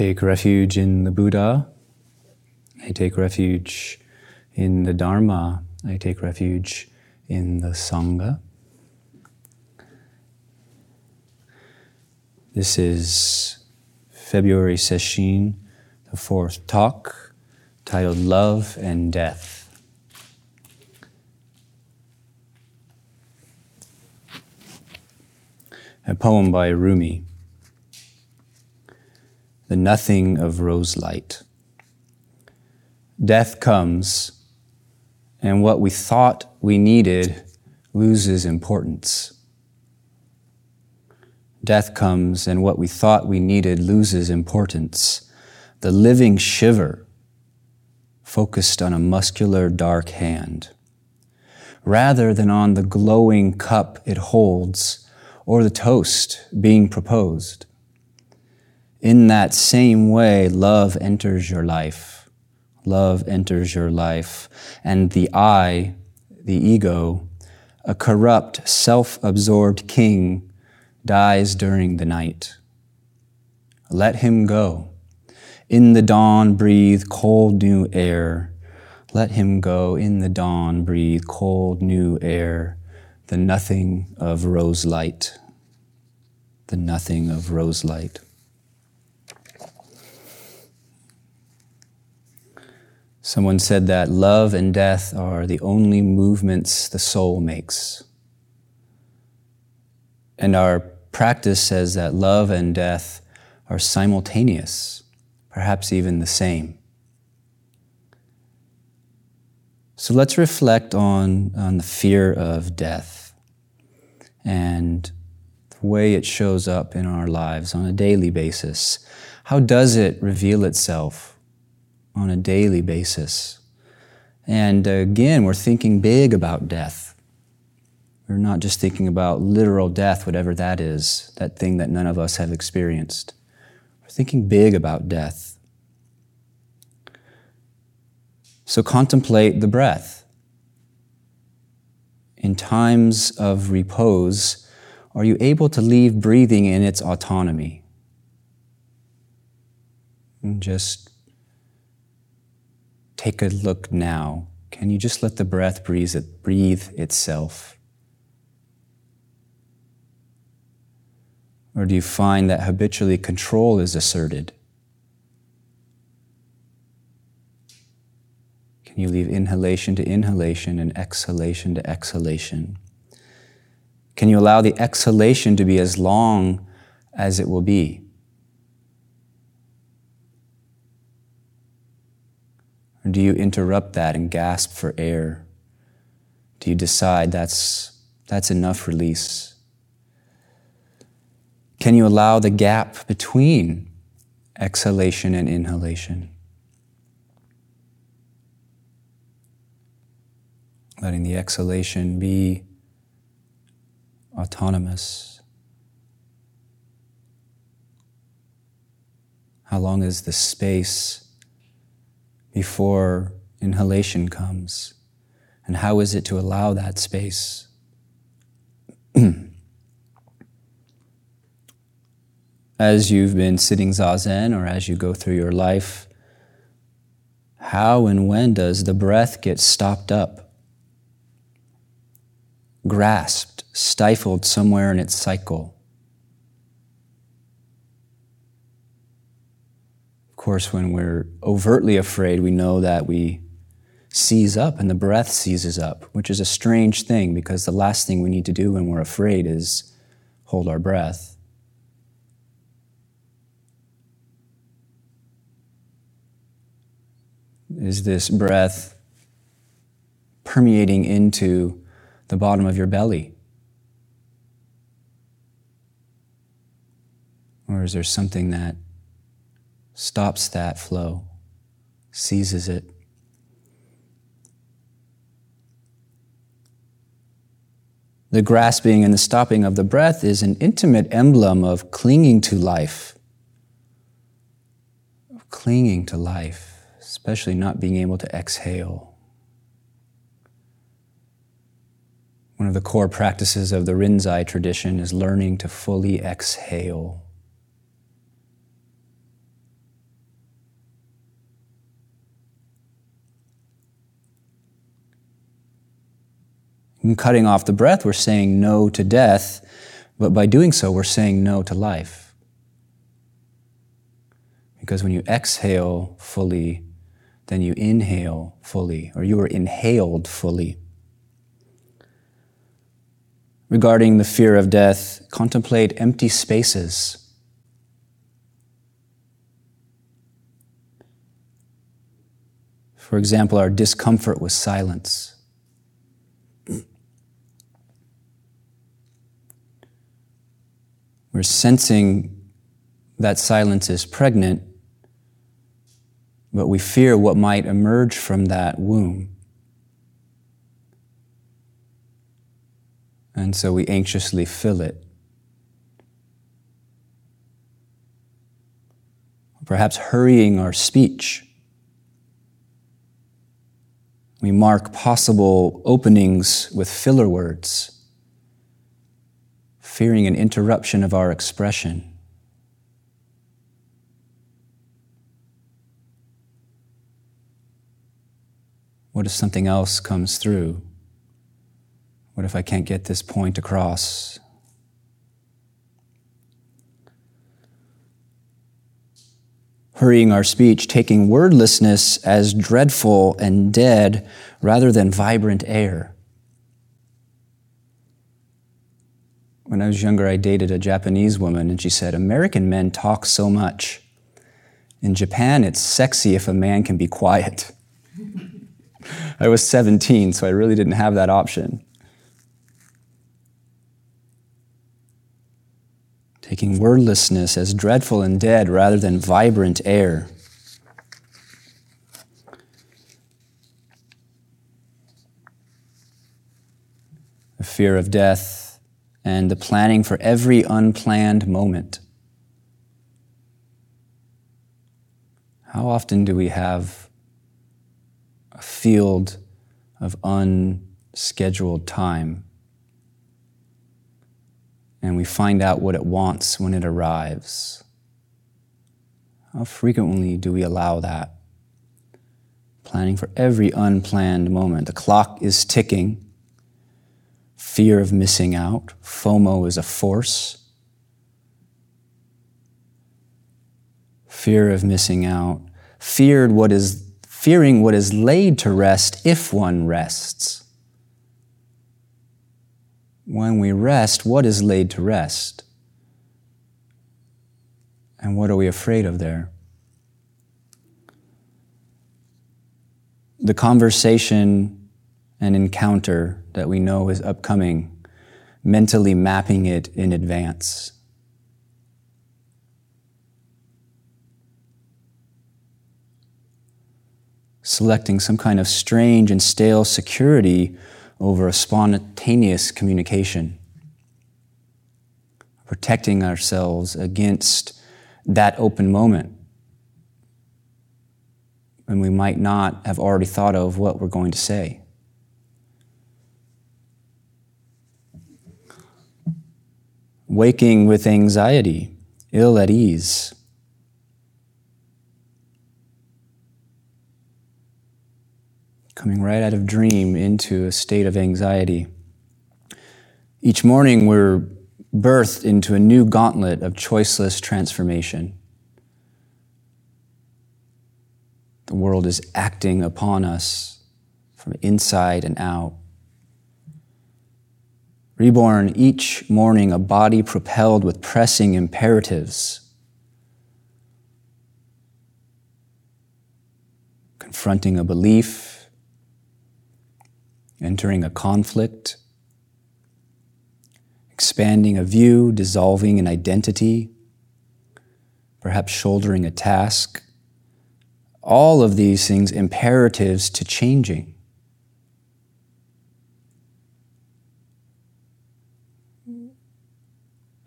take refuge in the Buddha. I take refuge in the Dharma. I take refuge in the Sangha. This is February Sesshin, the fourth talk, titled Love and Death. A poem by Rumi. The Nothing of rose light. Death comes, and what we thought we needed loses importance. Death comes, and what we thought we needed loses importance. The living shiver focused on a muscular dark hand, rather than on the glowing cup it holds or the toast being proposed. In that same way, love enters your life. Love enters your life, and the I, the ego, a corrupt, self absorbed king dies during the night. Let him go. In the dawn, breathe cold new air. Let him go. In the dawn, breathe cold new air. The nothing of rose light. The nothing of rose light. Someone said that love and death are the only movements the soul makes. And our practice says that love and death are simultaneous, perhaps even the same. So let's reflect on, on the fear of death and the way it shows up in our lives on a daily basis. How does it reveal itself on a daily basis? And again, we're thinking big about death. We're not just thinking about literal death, whatever that is, that thing that none of us have experienced. We're thinking big about death. So contemplate the breath. In times of repose, are you able to leave breathing in its autonomy? And just take a look now. Can you just let the breath breathe, it, breathe itself? Or do you find that habitually control is asserted? Can you leave inhalation to inhalation and exhalation to exhalation? Can you allow the exhalation to be as long as it will be? Or do you interrupt that and gasp for air? Do you decide that's, that's enough release? Can you allow the gap between exhalation and inhalation? Letting the exhalation be autonomous. How long is the space before inhalation comes? And how is it to allow that space? as you've been sitting zazen or as you go through your life, how and when does the breath get stopped up, grasped, stifled somewhere in its cycle? Course, when we're overtly afraid, we know that we seize up and the breath seizes up, which is a strange thing because the last thing we need to do when we're afraid is hold our breath. is this breath permeating into the bottom of your belly? Or is there something that stops that flow, seizes it? The grasping and the stopping of the breath is an intimate emblem of clinging to life, of clinging to life especially not being able to exhale. One of the core practices of the Rinzai tradition is learning to fully exhale. In cutting off the breath, we're saying no to death, but by doing so, we're saying no to life. Because when you exhale fully, then you inhale fully, or you are inhaled fully. Regarding the fear of death, contemplate empty spaces. For example, our discomfort with silence. We're sensing that silence is pregnant, but we fear what might emerge from that womb. And so we anxiously fill it. Perhaps hurrying our speech. We mark possible openings with filler words, fearing an interruption of our expression. What if something else comes through? What if I can't get this point across? Hurrying our speech, taking wordlessness as dreadful and dead rather than vibrant air. When I was younger, I dated a Japanese woman, and she said, American men talk so much. In Japan, it's sexy if a man can be quiet. I was 17, so I really didn't have that option. Taking wordlessness as dreadful and dead rather than vibrant air. The fear of death and the planning for every unplanned moment. How often do we have a field of unscheduled time. And we find out what it wants when it arrives. How frequently do we allow that? Planning for every unplanned moment. The clock is ticking. Fear of missing out. FOMO is a force. Fear of missing out. Feared what is fearing what is laid to rest if one rests. When we rest, what is laid to rest? And what are we afraid of there? The conversation and encounter that we know is upcoming, mentally mapping it in advance. selecting some kind of strange and stale security over a spontaneous communication, protecting ourselves against that open moment when we might not have already thought of what we're going to say. Waking with anxiety, ill at ease coming right out of dream into a state of anxiety. Each morning, we're birthed into a new gauntlet of choiceless transformation. The world is acting upon us from inside and out. Reborn each morning, a body propelled with pressing imperatives. Confronting a belief, entering a conflict, expanding a view, dissolving an identity, perhaps shouldering a task. All of these things imperatives to changing.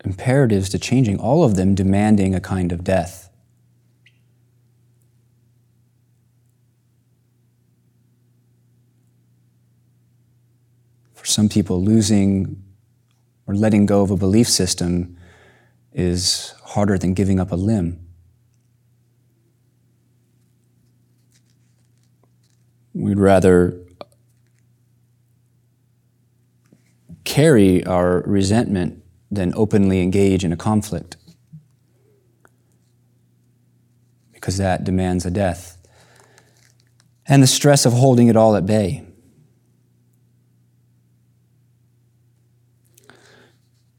Imperatives to changing, all of them demanding a kind of death. For some people, losing or letting go of a belief system is harder than giving up a limb. We'd rather carry our resentment than openly engage in a conflict. Because that demands a death. And the stress of holding it all at bay.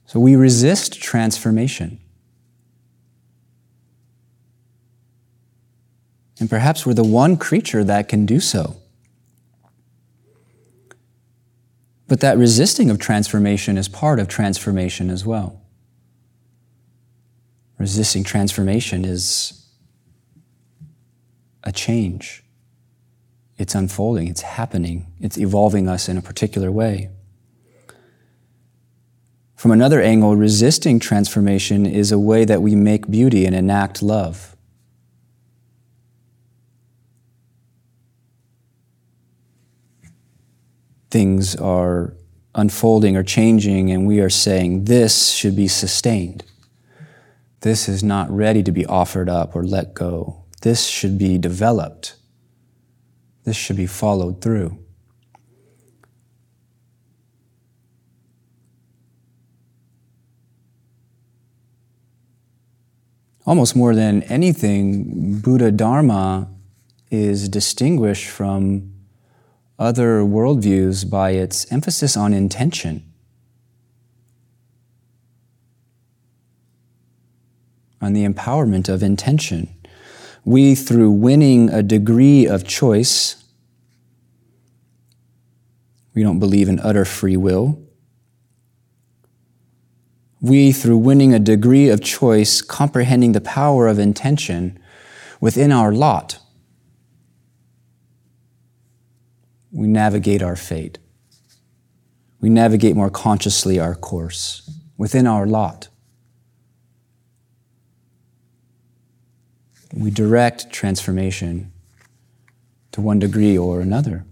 So we resist transformation. And perhaps we're the one creature that can do so. But that resisting of transformation is part of transformation as well. Resisting transformation is a change. It's unfolding, it's happening, it's evolving us in a particular way. From another angle, resisting transformation is a way that we make beauty and enact love. Things are unfolding or changing, and we are saying this should be sustained. This is not ready to be offered up or let go. This should be developed. This should be followed through. Almost more than anything, Buddha Dharma is distinguished from other worldviews by its emphasis on intention. On the empowerment of intention. We, through winning a degree of choice, we don't believe in utter free will. We, through winning a degree of choice, comprehending the power of intention within our lot, we navigate our fate. We navigate more consciously our course within our lot. We direct transformation to one degree or another.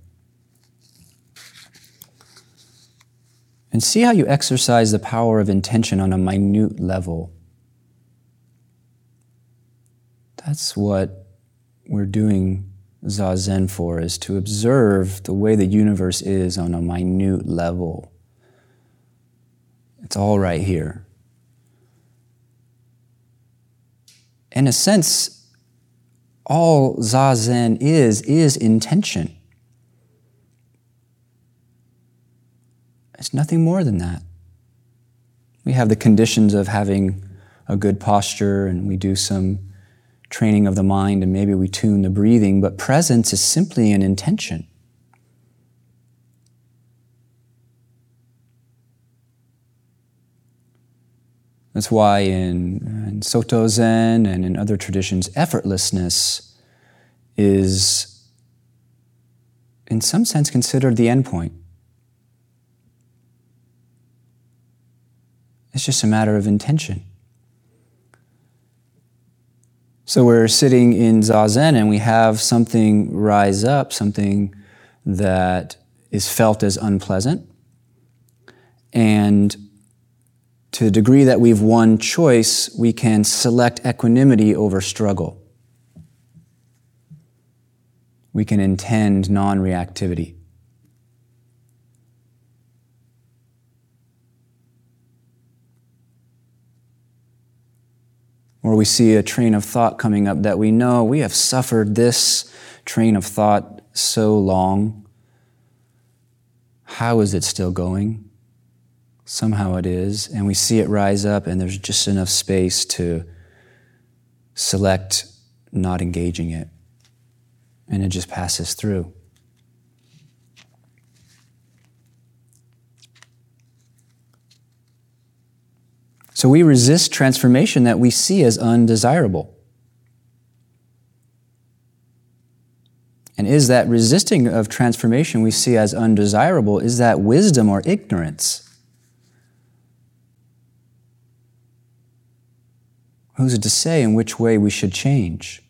And see how you exercise the power of intention on a minute level. That's what we're doing zazen for is to observe the way the universe is on a minute level. It's all right here. In a sense, all zazen is, is intention. It's nothing more than that. We have the conditions of having a good posture and we do some training of the mind and maybe we tune the breathing, but presence is simply an intention. That's why in, in Soto Zen and in other traditions, effortlessness is, in some sense, considered the endpoint. It's just a matter of intention. So we're sitting in zazen and we have something rise up, something that is felt as unpleasant. And to the degree that we've won choice, we can select equanimity over struggle. We can intend non reactivity. Or we see a train of thought coming up that we know we have suffered this train of thought so long. How is it still going? Somehow it is. And we see it rise up, and there's just enough space to select not engaging it. And it just passes through. So we resist transformation that we see as undesirable. And is that resisting of transformation we see as undesirable, is that wisdom or ignorance? Who's it to say in which way we should change?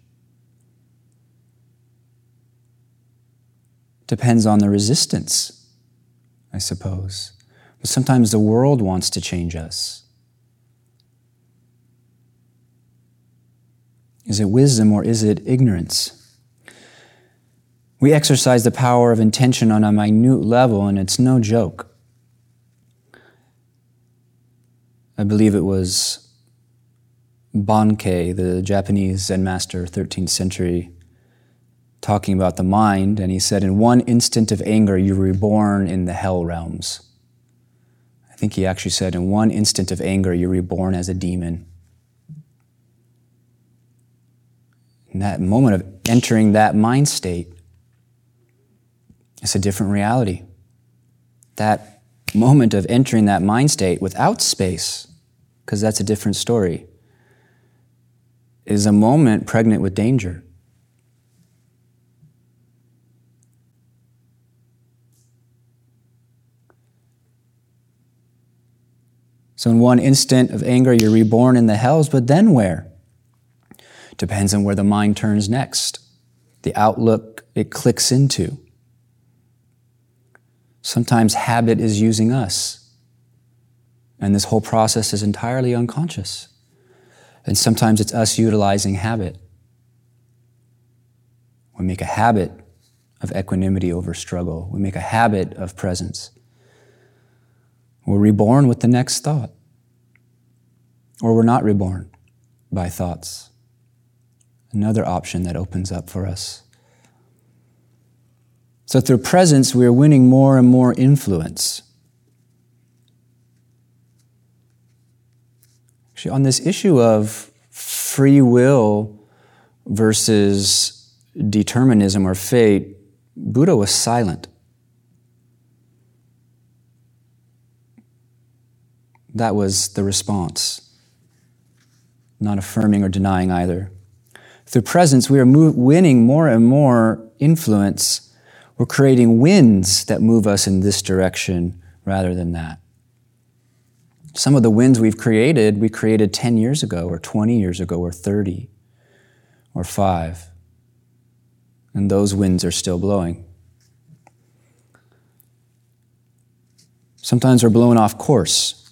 Depends on the resistance, I suppose. But sometimes the world wants to change us. Is it wisdom or is it ignorance? We exercise the power of intention on a minute level, and it's no joke. I believe it was Bankei, the Japanese Zen master, 13th century, talking about the mind, and he said, In one instant of anger, you're reborn in the hell realms. I think he actually said, In one instant of anger, you're reborn as a demon. That moment of entering that mind state, it's a different reality. That moment of entering that mind state without space, because that's a different story, is a moment pregnant with danger. So, in one instant of anger, you're reborn in the hells, but then where? Depends on where the mind turns next, the outlook it clicks into. Sometimes habit is using us, and this whole process is entirely unconscious. And sometimes it's us utilizing habit. We make a habit of equanimity over struggle, we make a habit of presence. We're reborn with the next thought. Or we're not reborn by thoughts. Another option that opens up for us. So, through presence, we are winning more and more influence. Actually, on this issue of free will versus determinism or fate, Buddha was silent. That was the response, not affirming or denying either. Through presence, we are winning more and more influence. We're creating winds that move us in this direction rather than that. Some of the winds we've created, we created 10 years ago, or 20 years ago, or 30, or 5. And those winds are still blowing. Sometimes we're blown off course.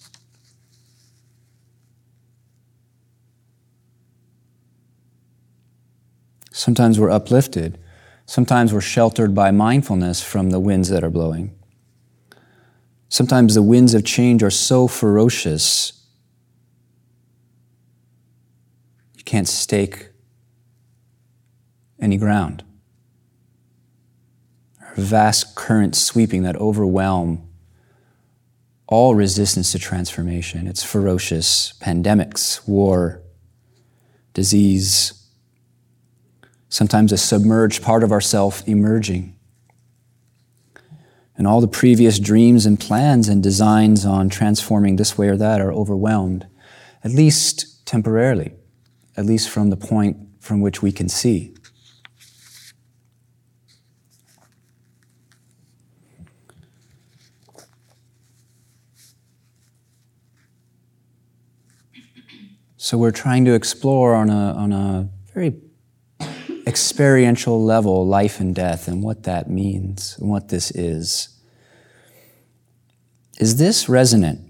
Sometimes we're uplifted. Sometimes we're sheltered by mindfulness from the winds that are blowing. Sometimes the winds of change are so ferocious, you can't stake any ground. There are vast currents sweeping that overwhelm all resistance to transformation. It's ferocious pandemics, war, disease, sometimes a submerged part of ourself emerging. And all the previous dreams and plans and designs on transforming this way or that are overwhelmed, at least temporarily, at least from the point from which we can see. So we're trying to explore on a, on a very experiential level life and death and what that means and what this is. Is this resonant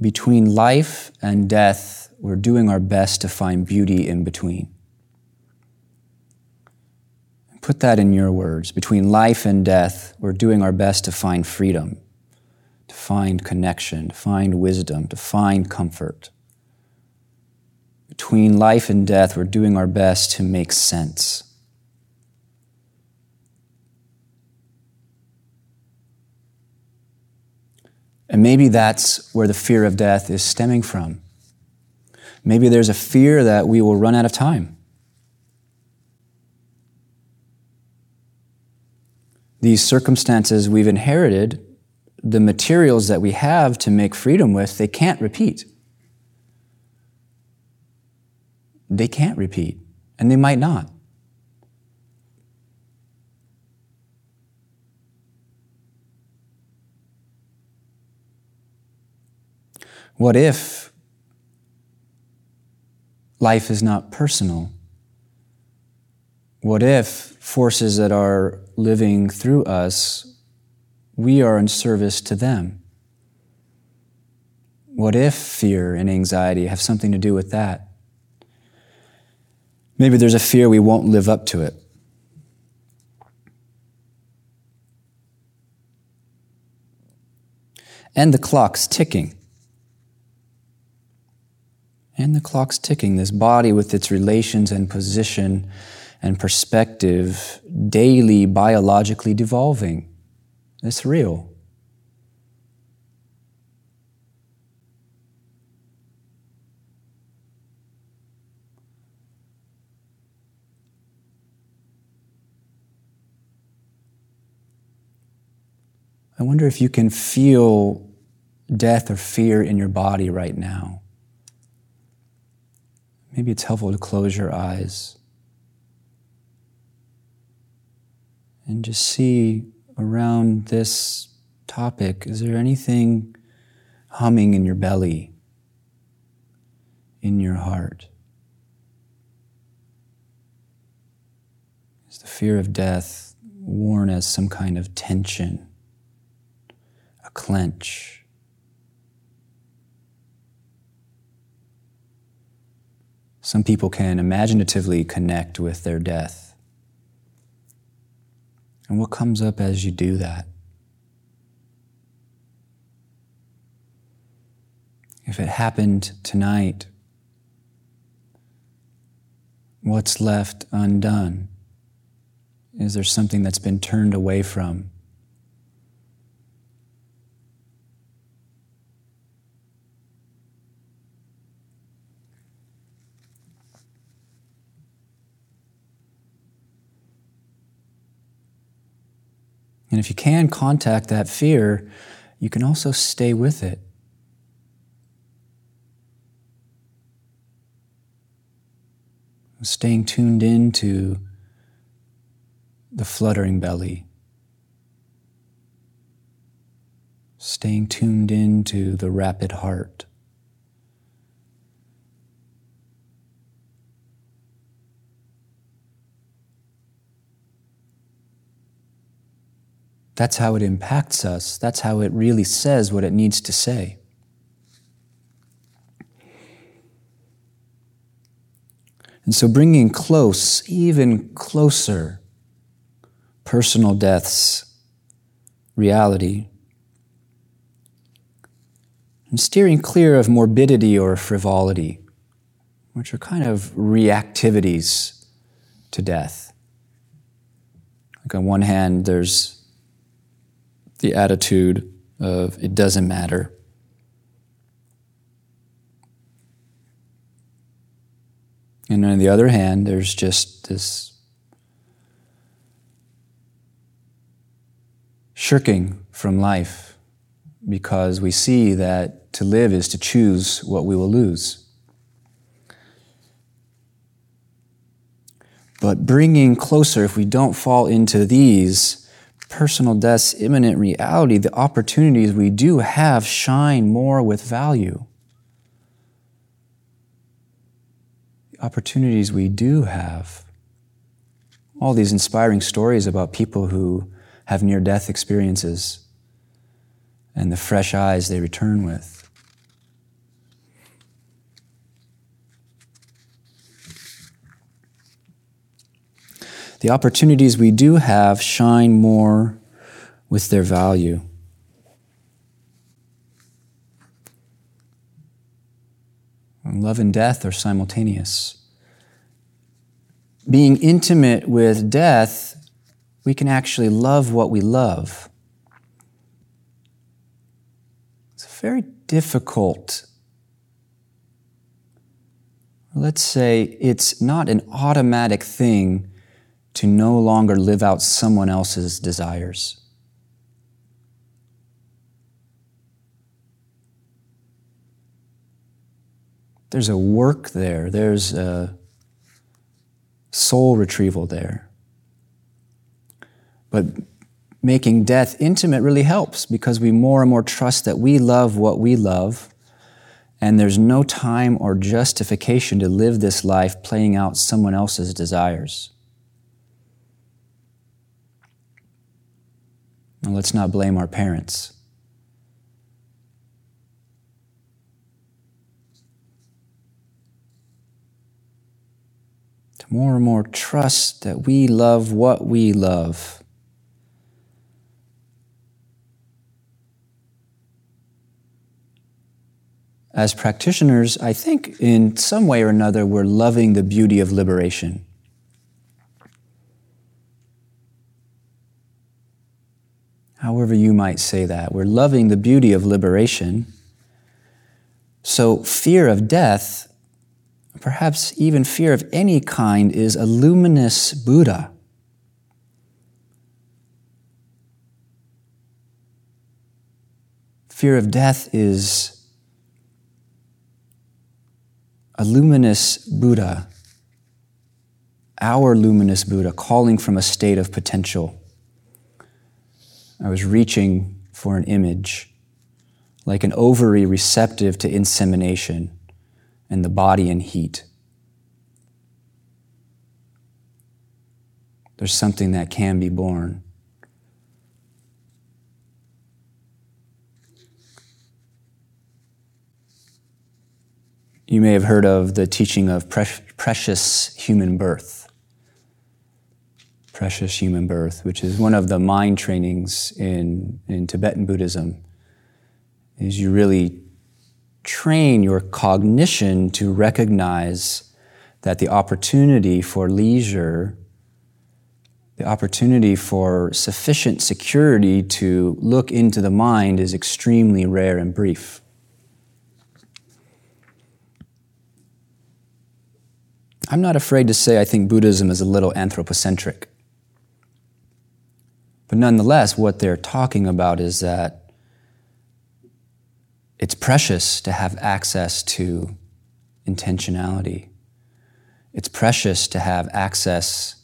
between life and death? We're doing our best to find beauty in between. Put that in your words. Between life and death, we're doing our best to find freedom, to find connection, to find wisdom, to find comfort. Between life and death, we're doing our best to make sense. And maybe that's where the fear of death is stemming from. Maybe there's a fear that we will run out of time. These circumstances we've inherited, the materials that we have to make freedom with, they can't repeat. They can't repeat, and they might not. What if life is not personal? What if forces that are living through us, we are in service to them? What if fear and anxiety have something to do with that? Maybe there's a fear we won't live up to it. And the clock's ticking. And the clock's ticking. This body, with its relations and position and perspective, daily biologically devolving. It's real. I wonder if you can feel death or fear in your body right now. Maybe it's helpful to close your eyes and just see around this topic is there anything humming in your belly, in your heart? Is the fear of death worn as some kind of tension? A clench. Some people can imaginatively connect with their death. And what comes up as you do that? If it happened tonight, what's left undone? Is there something that's been turned away from? And if you can contact that fear, you can also stay with it. Staying tuned into the fluttering belly. Staying tuned into the rapid heart. That's how it impacts us. That's how it really says what it needs to say. And so, bringing close, even closer, personal death's reality, and steering clear of morbidity or frivolity, which are kind of reactivities to death. Like, on one hand, there's the attitude of it doesn't matter. And on the other hand, there's just this shirking from life because we see that to live is to choose what we will lose. But bringing closer, if we don't fall into these, personal death's imminent reality, the opportunities we do have shine more with value. The opportunities we do have. All these inspiring stories about people who have near death experiences and the fresh eyes they return with. The opportunities we do have shine more with their value. Love and death are simultaneous. Being intimate with death, we can actually love what we love. It's very difficult. Let's say it's not an automatic thing to no longer live out someone else's desires. There's a work there, there's a soul retrieval there. But making death intimate really helps because we more and more trust that we love what we love, and there's no time or justification to live this life playing out someone else's desires. And let's not blame our parents. To more and more trust that we love what we love. as practitioners, I think in some way or another, we're loving the beauty of liberation. However, you might say that. We're loving the beauty of liberation. So, fear of death, perhaps even fear of any kind, is a luminous Buddha. Fear of death is a luminous Buddha, our luminous Buddha, calling from a state of potential. I was reaching for an image, like an ovary receptive to insemination and the body in heat. There's something that can be born. You may have heard of the teaching of pre- precious human birth. Precious human birth, which is one of the mind trainings in, in Tibetan Buddhism, is you really train your cognition to recognize that the opportunity for leisure, the opportunity for sufficient security to look into the mind is extremely rare and brief. I'm not afraid to say I think Buddhism is a little anthropocentric. But nonetheless, what they're talking about is that it's precious to have access to intentionality. It's precious to have access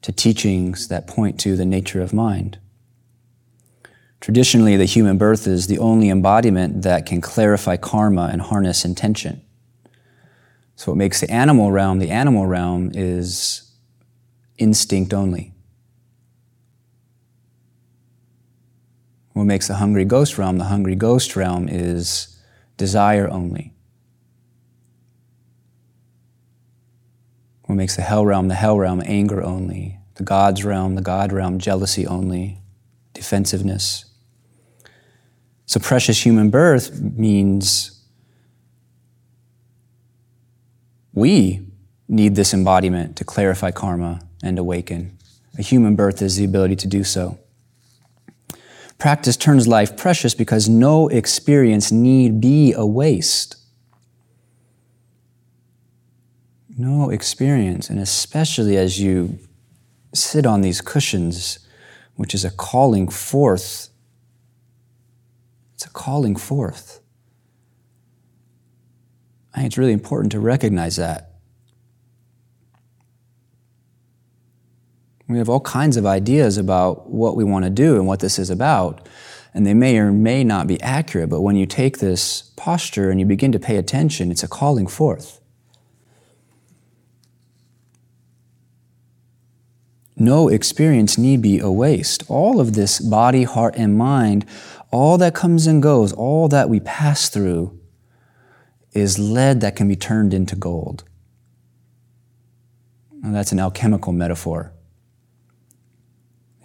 to teachings that point to the nature of mind. Traditionally, the human birth is the only embodiment that can clarify karma and harness intention. So, what makes the animal realm the animal realm is instinct only. What makes the hungry ghost realm the hungry ghost realm is desire only. What makes the hell realm the hell realm anger only. The God's realm, the God realm, jealousy only, defensiveness. So, precious human birth means We need this embodiment to clarify karma and awaken. A human birth is the ability to do so. Practice turns life precious because no experience need be a waste. No experience, and especially as you sit on these cushions, which is a calling forth. It's a calling forth. I think it's really important to recognize that. We have all kinds of ideas about what we want to do and what this is about, and they may or may not be accurate, but when you take this posture and you begin to pay attention, it's a calling forth. No experience need be a waste. All of this body, heart, and mind, all that comes and goes, all that we pass through, is lead that can be turned into gold. Now, that's an alchemical metaphor.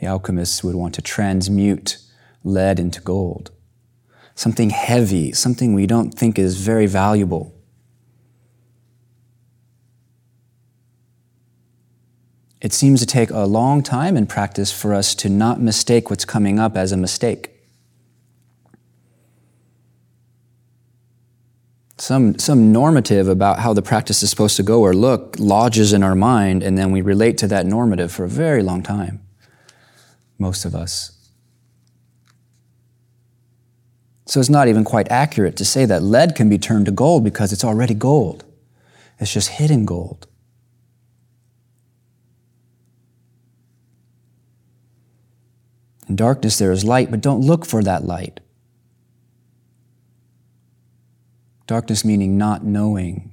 The alchemists would want to transmute lead into gold. Something heavy, something we don't think is very valuable. It seems to take a long time in practice for us to not mistake what's coming up as a mistake. some, some normative about how the practice is supposed to go or look lodges in our mind, and then we relate to that normative for a very long time. Most of us. So it's not even quite accurate to say that lead can be turned to gold because it's already gold. It's just hidden gold. In darkness, there is light, but don't look for that light. Darkness meaning not knowing,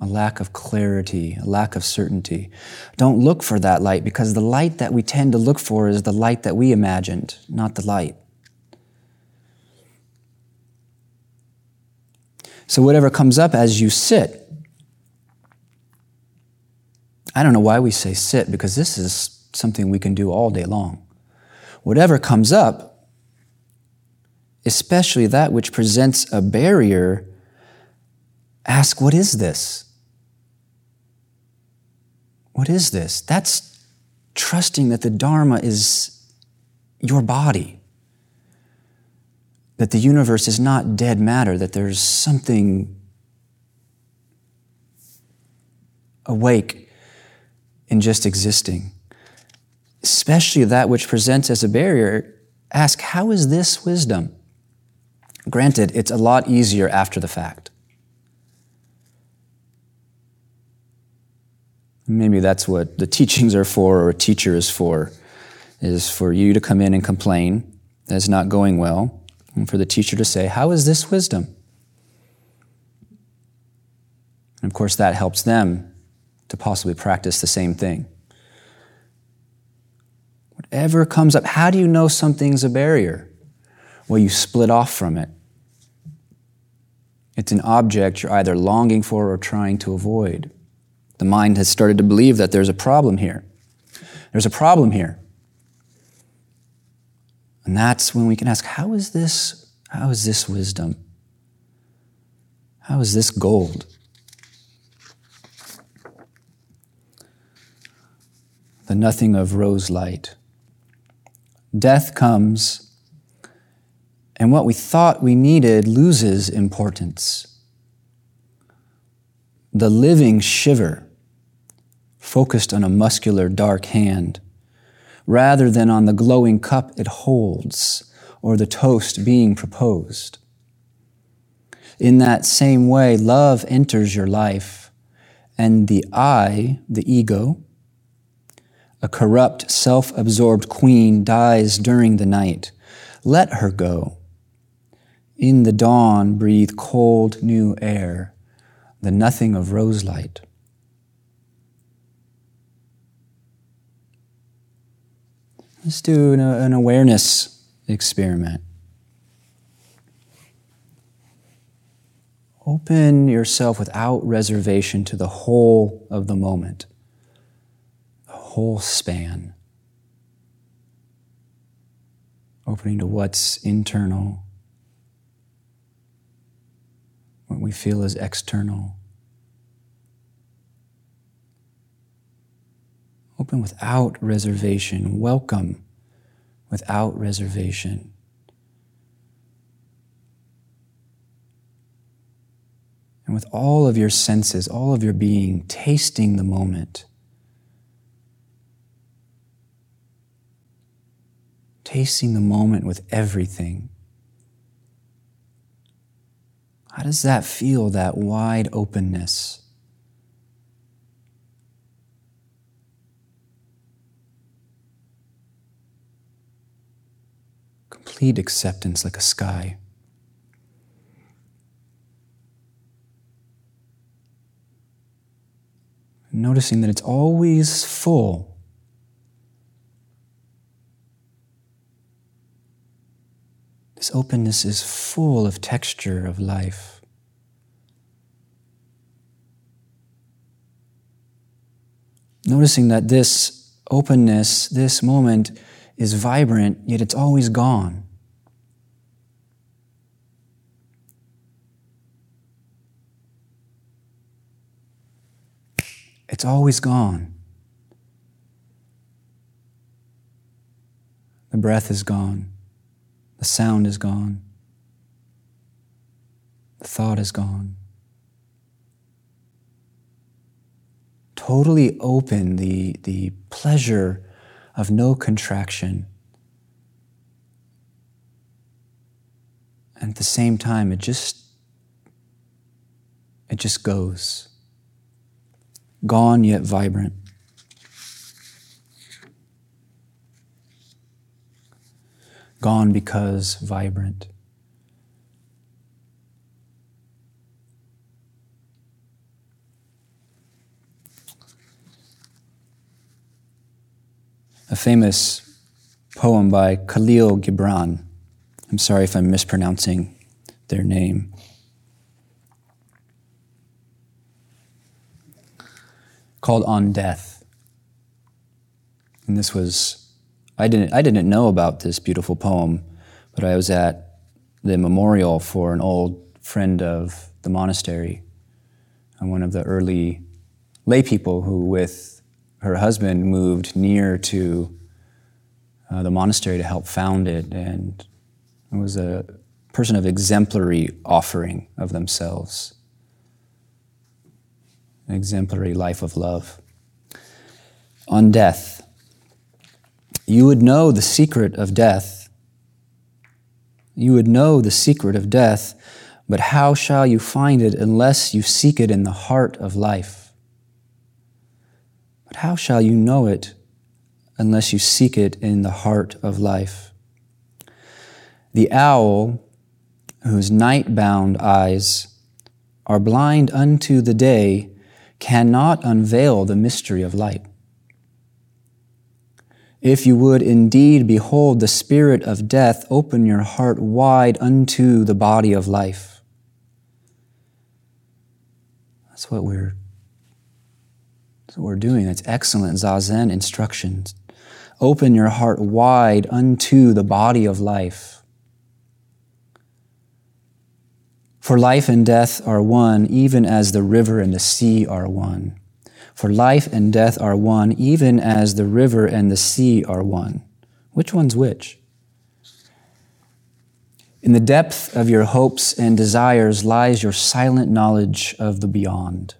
a lack of clarity, a lack of certainty. Don't look for that light because the light that we tend to look for is the light that we imagined, not the light. So, whatever comes up as you sit, I don't know why we say sit because this is something we can do all day long. Whatever comes up, especially that which presents a barrier ask, What is this? What is this? That's trusting that the Dharma is your body, that the universe is not dead matter, that there's something awake in just existing. Especially that which presents as a barrier, ask, How is this wisdom? Granted, it's a lot easier after the fact. Maybe that's what the teachings are for, or a teacher is for, is for you to come in and complain that it's not going well, and for the teacher to say, How is this wisdom? And of course, that helps them to possibly practice the same thing. Whatever comes up, how do you know something's a barrier? Well, you split off from it. It's an object you're either longing for or trying to avoid. The mind has started to believe that there's a problem here. There's a problem here. And that's when we can ask, how is this, how is this wisdom? How is this gold? The nothing of rose light. Death comes, and what we thought we needed loses importance. The living shiver focused on a muscular dark hand, rather than on the glowing cup it holds or the toast being proposed. In that same way, love enters your life, and the I, the ego, a corrupt, self absorbed queen, dies during the night. Let her go. In the dawn, breathe cold, new air, the nothing of rose Let's do an, an awareness experiment. Open yourself without reservation to the whole of the moment, the whole span. Opening to what's internal, what we feel is external. Open without reservation. Welcome without reservation. And with all of your senses, all of your being, tasting the moment. Tasting the moment with everything. How does that feel, that wide openness? Complete acceptance like a sky. Noticing that it's always full. This openness is full of texture of life. Noticing that this openness, this moment, is vibrant, yet it's always gone. It's always gone. The breath is gone. The sound is gone. The thought is gone. Totally open the, the pleasure of no contraction. And at the same time, it just it just goes gone yet vibrant. Gone because vibrant. A famous poem by Khalil Gibran. I'm sorry if I'm mispronouncing their name. Called On Death. And this was, I didn't, I didn't know about this beautiful poem, but I was at the memorial for an old friend of the monastery and one of the early lay people who, with her husband, moved near to uh, the monastery to help found it, and was a person of exemplary offering of themselves, an exemplary life of love. On death, you would know the secret of death. You would know the secret of death, but how shall you find it unless you seek it in the heart of life? But how shall you know it unless you seek it in the heart of life? The owl, whose night bound eyes are blind unto the day, cannot unveil the mystery of light. If you would indeed behold the spirit of death, open your heart wide unto the body of life. That's what we're, that's what we're doing. That's excellent Zazen instructions. Open your heart wide unto the body of life. For life and death are one, even as the river and the sea are one. For life and death are one, even as the river and the sea are one. Which one's which? In the depth of your hopes and desires lies your silent knowledge of the beyond.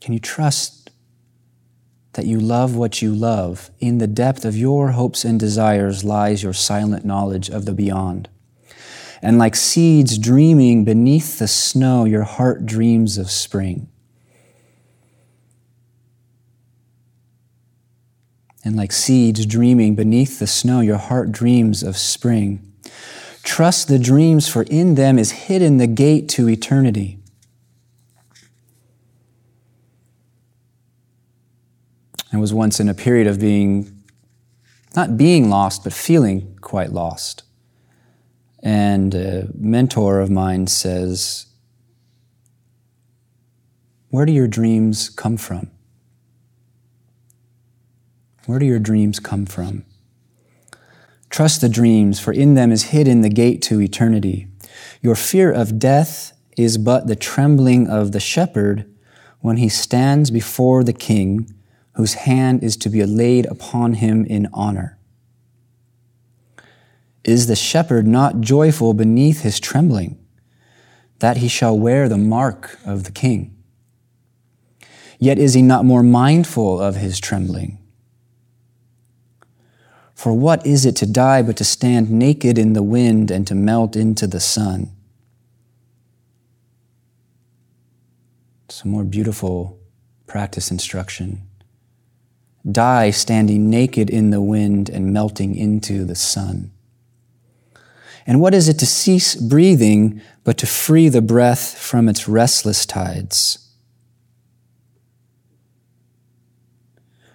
Can you trust that you love what you love? In the depth of your hopes and desires lies your silent knowledge of the beyond. And like seeds dreaming beneath the snow, your heart dreams of spring. And like seeds dreaming beneath the snow, your heart dreams of spring. Trust the dreams, for in them is hidden the gate to eternity. I was once in a period of being, not being lost, but feeling quite lost. And a mentor of mine says, Where do your dreams come from? Where do your dreams come from? Trust the dreams, for in them is hidden the gate to eternity. Your fear of death is but the trembling of the shepherd when he stands before the king, whose hand is to be laid upon him in honor. Is the shepherd not joyful beneath his trembling, that he shall wear the mark of the king? Yet is he not more mindful of his trembling? For what is it to die but to stand naked in the wind and to melt into the sun? Some more beautiful practice instruction. Die standing naked in the wind and melting into the sun. And what is it to cease breathing but to free the breath from its restless tides?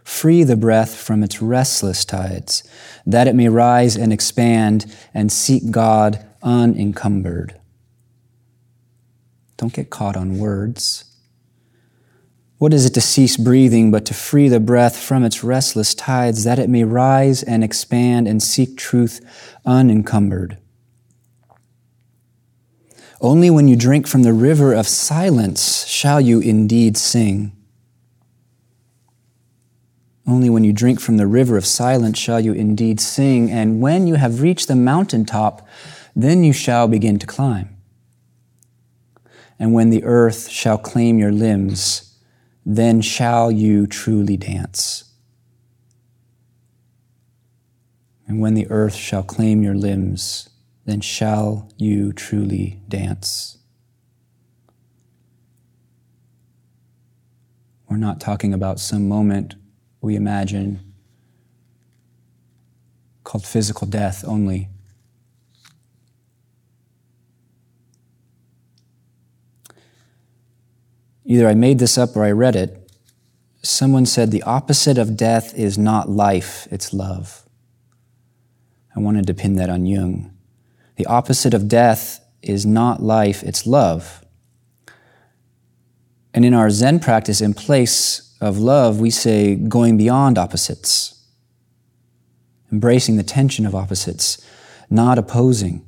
Free the breath from its restless tides, that it may rise and expand and seek God unencumbered. Don't get caught on words. What is it to cease breathing but to free the breath from its restless tides, that it may rise and expand and seek truth unencumbered? Only when you drink from the river of silence shall you indeed sing. Only when you drink from the river of silence shall you indeed sing, and when you have reached the mountaintop, then you shall begin to climb. And when the earth shall claim your limbs, then shall you truly dance. And when the earth shall claim your limbs, then shall you truly dance. We're not talking about some moment we imagine called physical death only. Either I made this up or I read it. Someone said the opposite of death is not life, it's love. I wanted to pin that on Jung. The opposite of death is not life, it's love. And in our Zen practice, in place of love, we say going beyond opposites, embracing the tension of opposites, not opposing.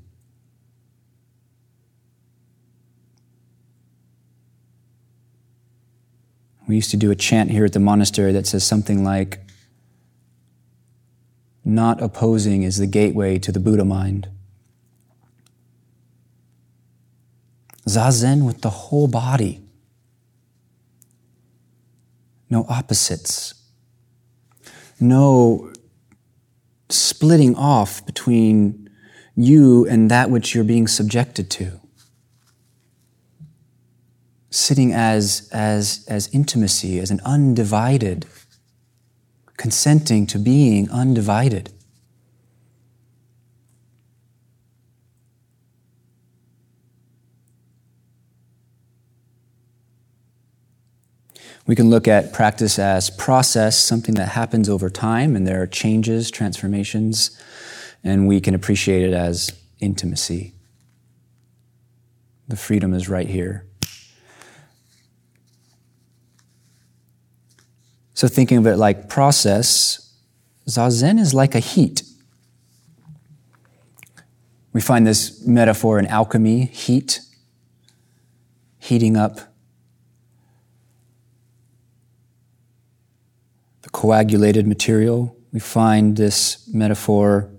We used to do a chant here at the monastery that says something like, Not opposing is the gateway to the Buddha mind. Zazen with the whole body. No opposites. No splitting off between you and that which you're being subjected to. Sitting as, as, as intimacy, as an undivided, consenting to being undivided. We can look at practice as process, something that happens over time, and there are changes, transformations, and we can appreciate it as intimacy. The freedom is right here. So, thinking of it like process, zazen is like a heat. We find this metaphor in alchemy heat, heating up the coagulated material. We find this metaphor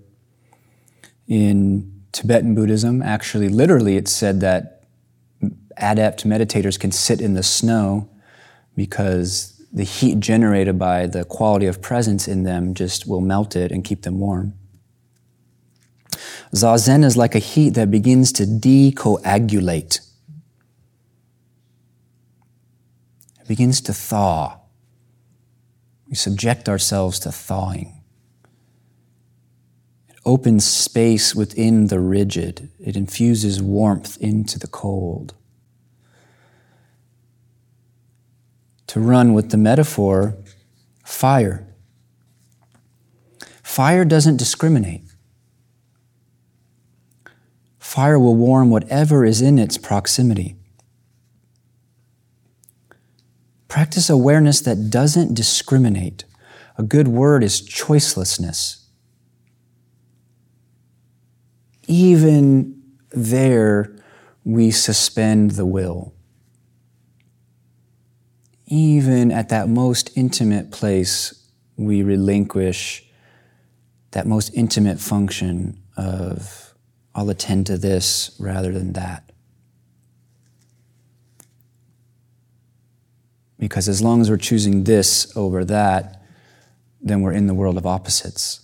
in Tibetan Buddhism. Actually, literally, it's said that adept meditators can sit in the snow because the heat generated by the quality of presence in them just will melt it and keep them warm. Zazen is like a heat that begins to decoagulate. It begins to thaw. We subject ourselves to thawing. It opens space within the rigid, it infuses warmth into the cold. To run with the metaphor, fire. Fire doesn't discriminate. Fire will warm whatever is in its proximity. Practice awareness that doesn't discriminate. A good word is choicelessness. Even there, we suspend the will. Even at that most intimate place, we relinquish that most intimate function of, I'll attend to this rather than that. Because as long as we're choosing this over that, then we're in the world of opposites.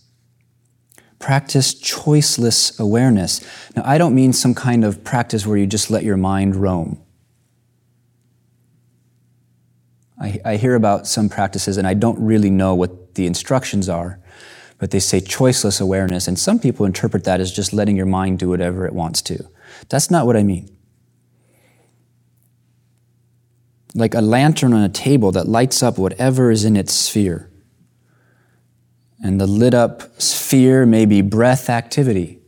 Practice choiceless awareness. Now, I don't mean some kind of practice where you just let your mind roam. I, I hear about some practices and I don't really know what the instructions are, but they say choiceless awareness, and some people interpret that as just letting your mind do whatever it wants to. That's not what I mean. like a lantern on a table that lights up whatever is in its sphere. And the lit up sphere may be breath activity.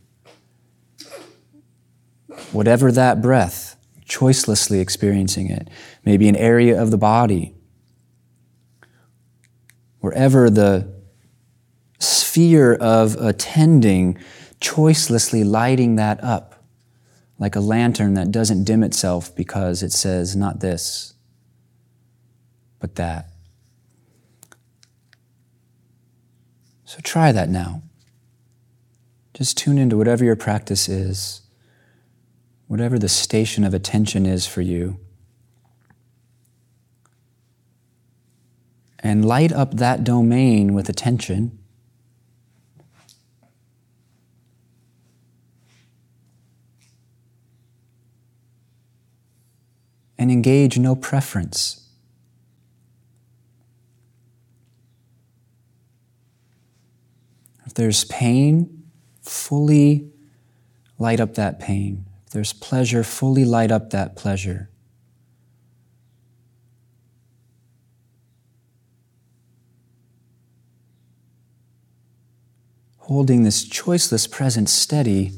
Whatever that breath, choicelessly experiencing it, may be an area of the body. Wherever the sphere of attending, choicelessly lighting that up like a lantern that doesn't dim itself because it says, not this, but that. So try that now. Just tune into whatever your practice is, whatever the station of attention is for you. And light up that domain with attention. And engage no preference. If there's pain, fully light up that pain. If there's pleasure, fully light up that pleasure. Holding this choiceless presence steady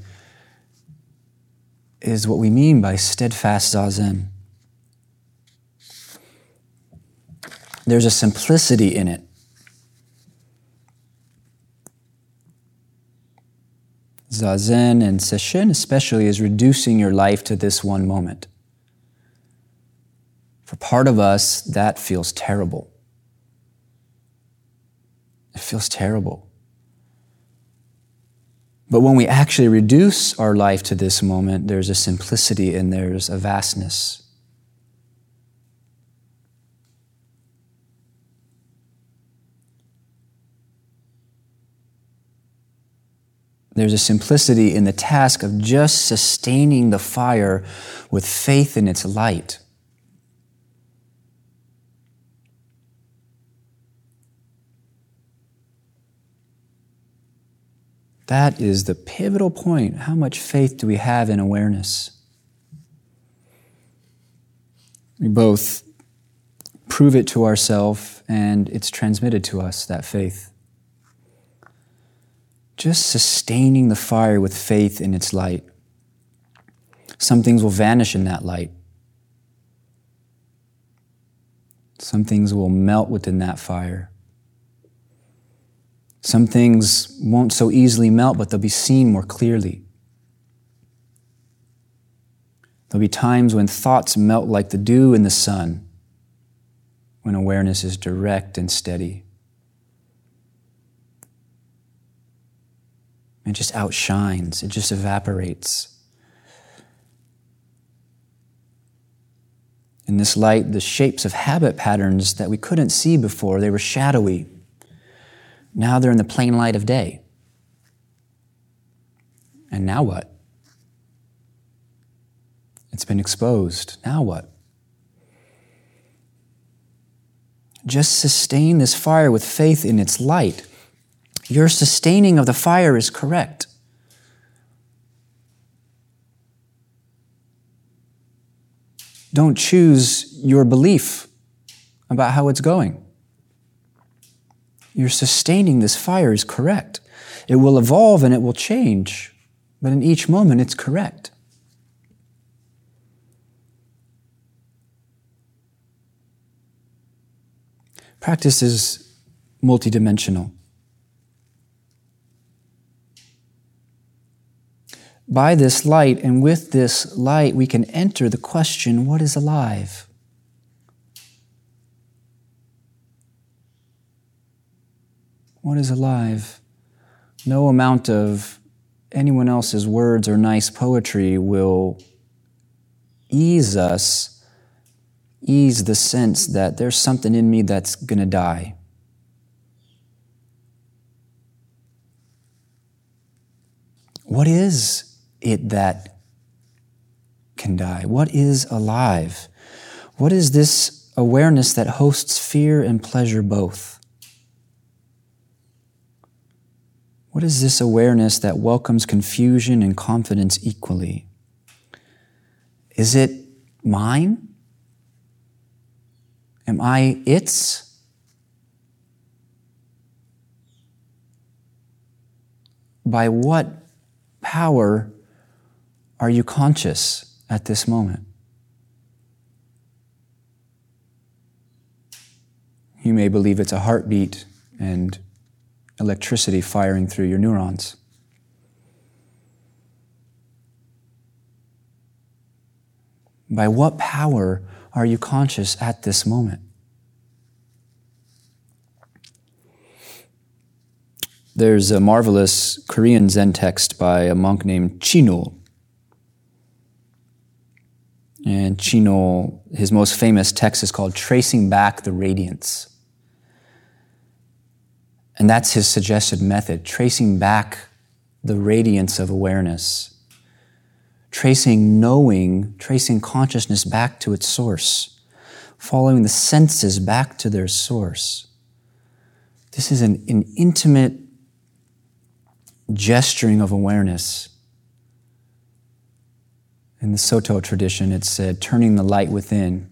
is what we mean by steadfast zazen. There's a simplicity in it. Zazen and Sesshin, especially, is reducing your life to this one moment. For part of us, that feels terrible. It feels terrible. But when we actually reduce our life to this moment, there's a simplicity and there's a vastness. There's a simplicity in the task of just sustaining the fire with faith in its light. That is the pivotal point. How much faith do we have in awareness? We both prove it to ourselves and it's transmitted to us, that faith. Just sustaining the fire with faith in its light. Some things will vanish in that light. Some things will melt within that fire. Some things won't so easily melt, but they'll be seen more clearly. There'll be times when thoughts melt like the dew in the sun, when awareness is direct and steady. It just outshines, it just evaporates. In this light, the shapes of habit patterns that we couldn't see before, they were shadowy. Now they're in the plain light of day. And now what? It's been exposed. Now what? Just sustain this fire with faith in its light. Your sustaining of the fire is correct. Don't choose your belief about how it's going. You're sustaining this fire is correct. It will evolve and it will change, but in each moment it's correct. Practice is multidimensional. By this light and with this light, we can enter the question what is alive? What is alive? No amount of anyone else's words or nice poetry will ease us, ease the sense that there's something in me that's going to die. What is it that can die? What is alive? What is this awareness that hosts fear and pleasure both? What is this awareness that welcomes confusion and confidence equally? Is it mine? Am I its? By what power are you conscious at this moment? You may believe it's a heartbeat and electricity firing through your neurons. By what power are you conscious at this moment? There's a marvelous Korean Zen text by a monk named Chinul and Chinul, his most famous text is called Tracing Back the Radiance. And that's his suggested method, tracing back the radiance of awareness, tracing knowing, tracing consciousness back to its source, following the senses back to their source. This is an, an intimate gesturing of awareness in the Soto tradition, it said, turning the light within.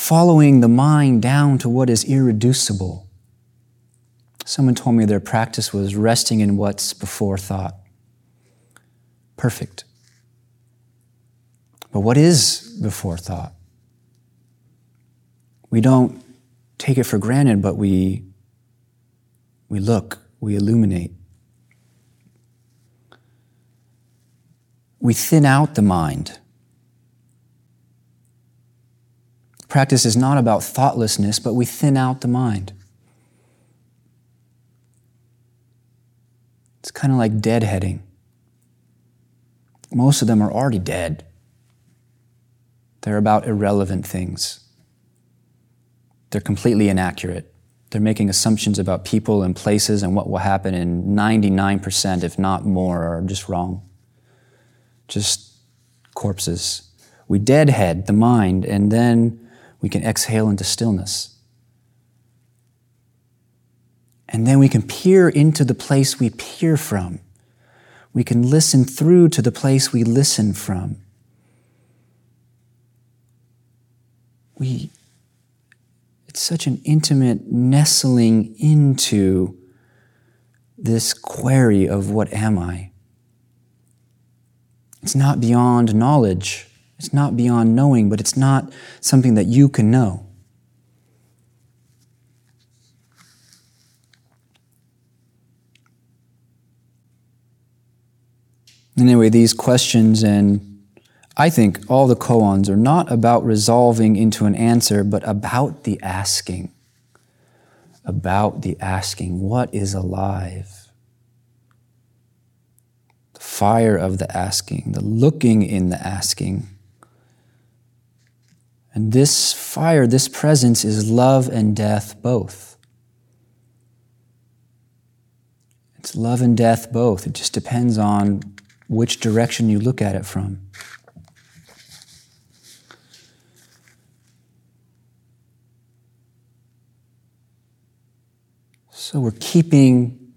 Following the mind down to what is irreducible. Someone told me their practice was resting in what's before thought. Perfect. But what is before thought? We don't take it for granted, but we, we look, we illuminate. we thin out the mind Practice is not about thoughtlessness, but we thin out the mind. It's kind of like deadheading. Most of them are already dead. They're about irrelevant things. They're completely inaccurate. They're making assumptions about people and places and what will happen, and 99%, if not more, are just wrong. Just corpses. We deadhead the mind, and then we can exhale into stillness. And then we can peer into the place we peer from. We can listen through to the place we listen from. We, it's such an intimate nestling into this query of what am I? It's not beyond knowledge. It's not beyond knowing, but it's not something that you can know. Anyway, these questions and I think all the koans are not about resolving into an answer, but about the asking. About the asking. What is alive? The fire of the asking, the looking in the asking. And this fire, this presence is love and death both. It's love and death both. It just depends on which direction you look at it from. So we're keeping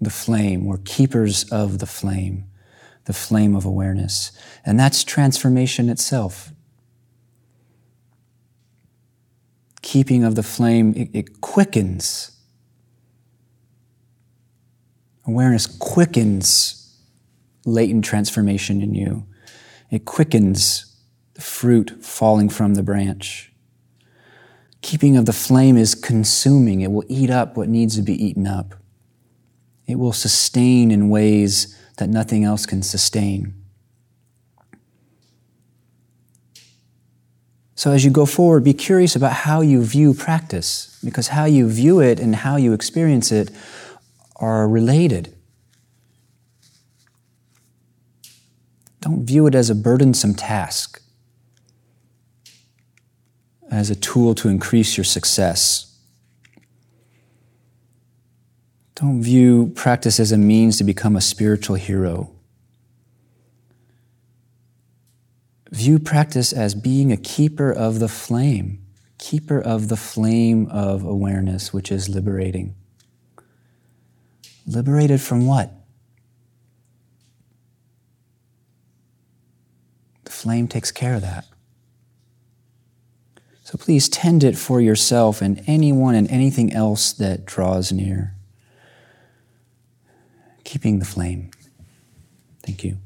the flame, we're keepers of the flame, the flame of awareness. And that's transformation itself. Keeping of the flame, it, it quickens. Awareness quickens latent transformation in you. It quickens the fruit falling from the branch. Keeping of the flame is consuming. It will eat up what needs to be eaten up. It will sustain in ways that nothing else can sustain. So, as you go forward, be curious about how you view practice, because how you view it and how you experience it are related. Don't view it as a burdensome task, as a tool to increase your success. Don't view practice as a means to become a spiritual hero. View practice as being a keeper of the flame, keeper of the flame of awareness, which is liberating. Liberated from what? The flame takes care of that. So please tend it for yourself and anyone and anything else that draws near. Keeping the flame. Thank you.